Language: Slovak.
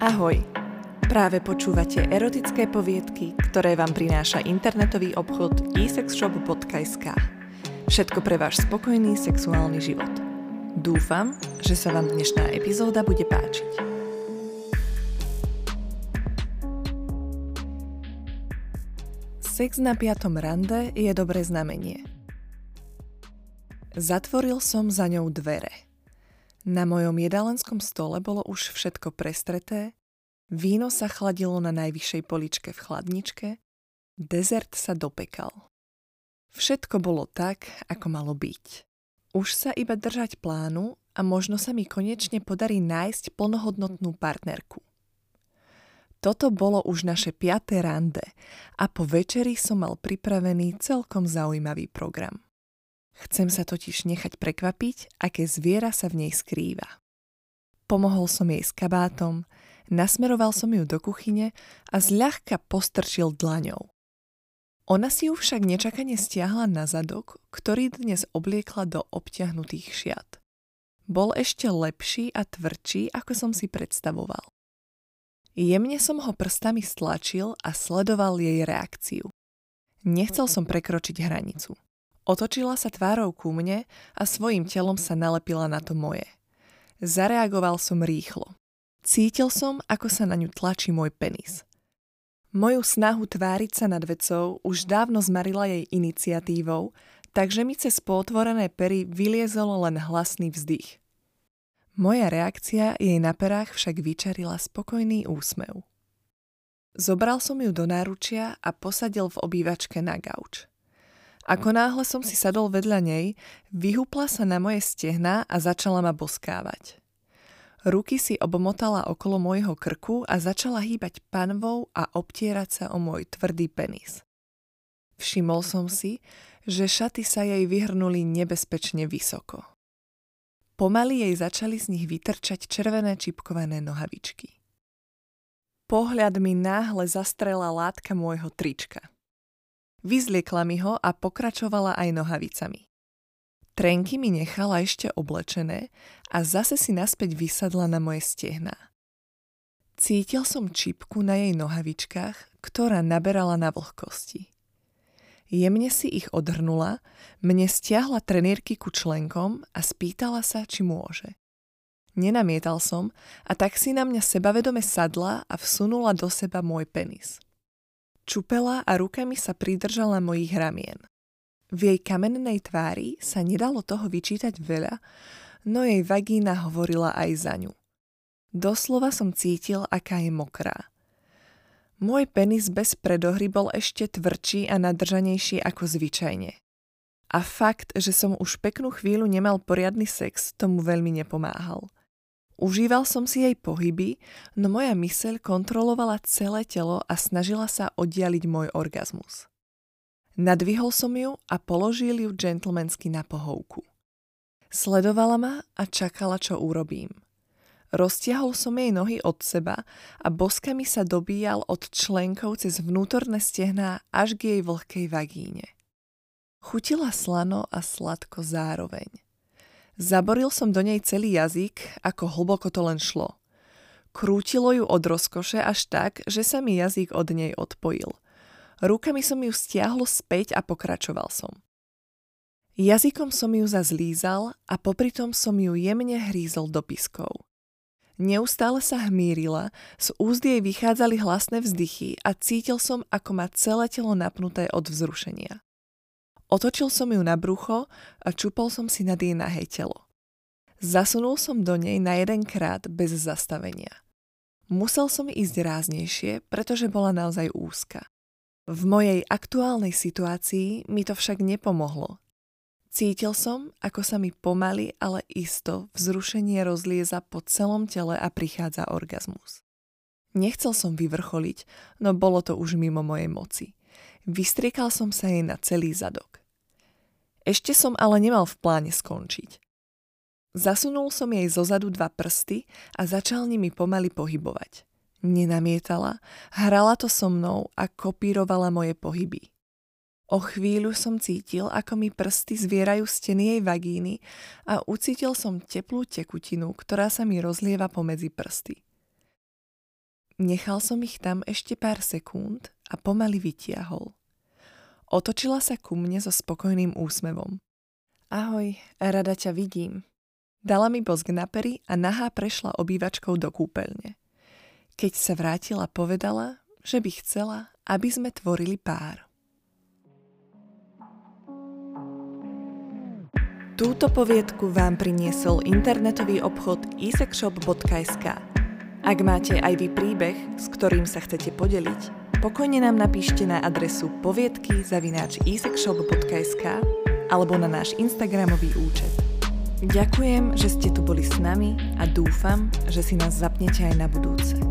Ahoj! Práve počúvate erotické poviedky, ktoré vám prináša internetový obchod esexshop.sk. Všetko pre váš spokojný sexuálny život. Dúfam, že sa vám dnešná epizóda bude páčiť. Sex na piatom rande je dobré znamenie. Zatvoril som za ňou dvere. Na mojom jedálenskom stole bolo už všetko prestreté, víno sa chladilo na najvyššej poličke v chladničke, dezert sa dopekal. Všetko bolo tak, ako malo byť. Už sa iba držať plánu a možno sa mi konečne podarí nájsť plnohodnotnú partnerku. Toto bolo už naše piaté rande a po večeri som mal pripravený celkom zaujímavý program. Chcem sa totiž nechať prekvapiť, aké zviera sa v nej skrýva. Pomohol som jej s kabátom, nasmeroval som ju do kuchyne a zľahka postrčil dlaňou. Ona si ju však nečakane stiahla na zadok, ktorý dnes obliekla do obťahnutých šiat. Bol ešte lepší a tvrdší, ako som si predstavoval. Jemne som ho prstami stlačil a sledoval jej reakciu. Nechcel som prekročiť hranicu. Otočila sa tvárou ku mne a svojim telom sa nalepila na to moje. Zareagoval som rýchlo. Cítil som, ako sa na ňu tlačí môj penis. Moju snahu tváriť sa nad vecou už dávno zmarila jej iniciatívou, takže mi cez potvorené pery vyliezol len hlasný vzdych. Moja reakcia jej na perách však vyčarila spokojný úsmev. Zobral som ju do náručia a posadil v obývačke na gauč. Ako náhle som si sadol vedľa nej, vyhúpla sa na moje stehná a začala ma boskávať. Ruky si obmotala okolo môjho krku a začala hýbať panvou a obtierať sa o môj tvrdý penis. Všimol som si, že šaty sa jej vyhrnuli nebezpečne vysoko. Pomaly jej začali z nich vytrčať červené čipkované nohavičky. Pohľad mi náhle zastrela látka môjho trička. Vyzliekla mi ho a pokračovala aj nohavicami. Trenky mi nechala ešte oblečené a zase si naspäť vysadla na moje stehná. Cítil som čipku na jej nohavičkách, ktorá naberala na vlhkosti. Jemne si ich odhrnula, mne stiahla trenírky ku členkom a spýtala sa, či môže. Nenamietal som a tak si na mňa sebavedome sadla a vsunula do seba môj penis. Čupela a rukami sa pridržala mojich ramien. V jej kamennej tvári sa nedalo toho vyčítať veľa, no jej vagína hovorila aj za ňu. Doslova som cítil, aká je mokrá. Môj penis bez predohry bol ešte tvrdší a nadržanejší ako zvyčajne. A fakt, že som už peknú chvíľu nemal poriadny sex, tomu veľmi nepomáhal – Užíval som si jej pohyby, no moja myseľ kontrolovala celé telo a snažila sa oddialiť môj orgazmus. Nadvihol som ju a položil ju gentlemansky na pohovku. Sledovala ma a čakala, čo urobím. Roztiahol som jej nohy od seba a boskami sa dobíjal od členkov cez vnútorné stehná až k jej vlhkej vagíne. Chutila slano a sladko zároveň. Zaboril som do nej celý jazyk, ako hlboko to len šlo. Krútilo ju od rozkoše až tak, že sa mi jazyk od nej odpojil. Rukami som ju stiahol späť a pokračoval som. Jazykom som ju zazlízal a popritom som ju jemne hrízol do piskov. Neustále sa hmírila, z úzd jej vychádzali hlasné vzdychy a cítil som, ako má celé telo napnuté od vzrušenia. Otočil som ju na brucho a čupol som si nad jej nahé telo. Zasunul som do nej na jeden krát bez zastavenia. Musel som ísť ráznejšie, pretože bola naozaj úzka. V mojej aktuálnej situácii mi to však nepomohlo. Cítil som, ako sa mi pomaly, ale isto vzrušenie rozlieza po celom tele a prichádza orgazmus. Nechcel som vyvrcholiť, no bolo to už mimo mojej moci. Vystriekal som sa jej na celý zadok. Ešte som ale nemal v pláne skončiť. Zasunul som jej zozadu dva prsty a začal nimi pomaly pohybovať. Nenamietala, hrala to so mnou a kopírovala moje pohyby. O chvíľu som cítil, ako mi prsty zvierajú steny jej vagíny a ucítil som teplú tekutinu, ktorá sa mi rozlieva pomedzi prsty. Nechal som ich tam ešte pár sekúnd a pomaly vytiahol. Otočila sa ku mne so spokojným úsmevom. Ahoj, rada ťa vidím. Dala mi bosk na pery a nahá prešla obývačkou do kúpeľne. Keď sa vrátila, povedala, že by chcela, aby sme tvorili pár. Túto poviedku vám priniesol internetový obchod isexshop.sk. Ak máte aj vy príbeh, s ktorým sa chcete podeliť, pokojne nám napíšte na adresu poviedky zavináč alebo na náš Instagramový účet. Ďakujem, že ste tu boli s nami a dúfam, že si nás zapnete aj na budúce.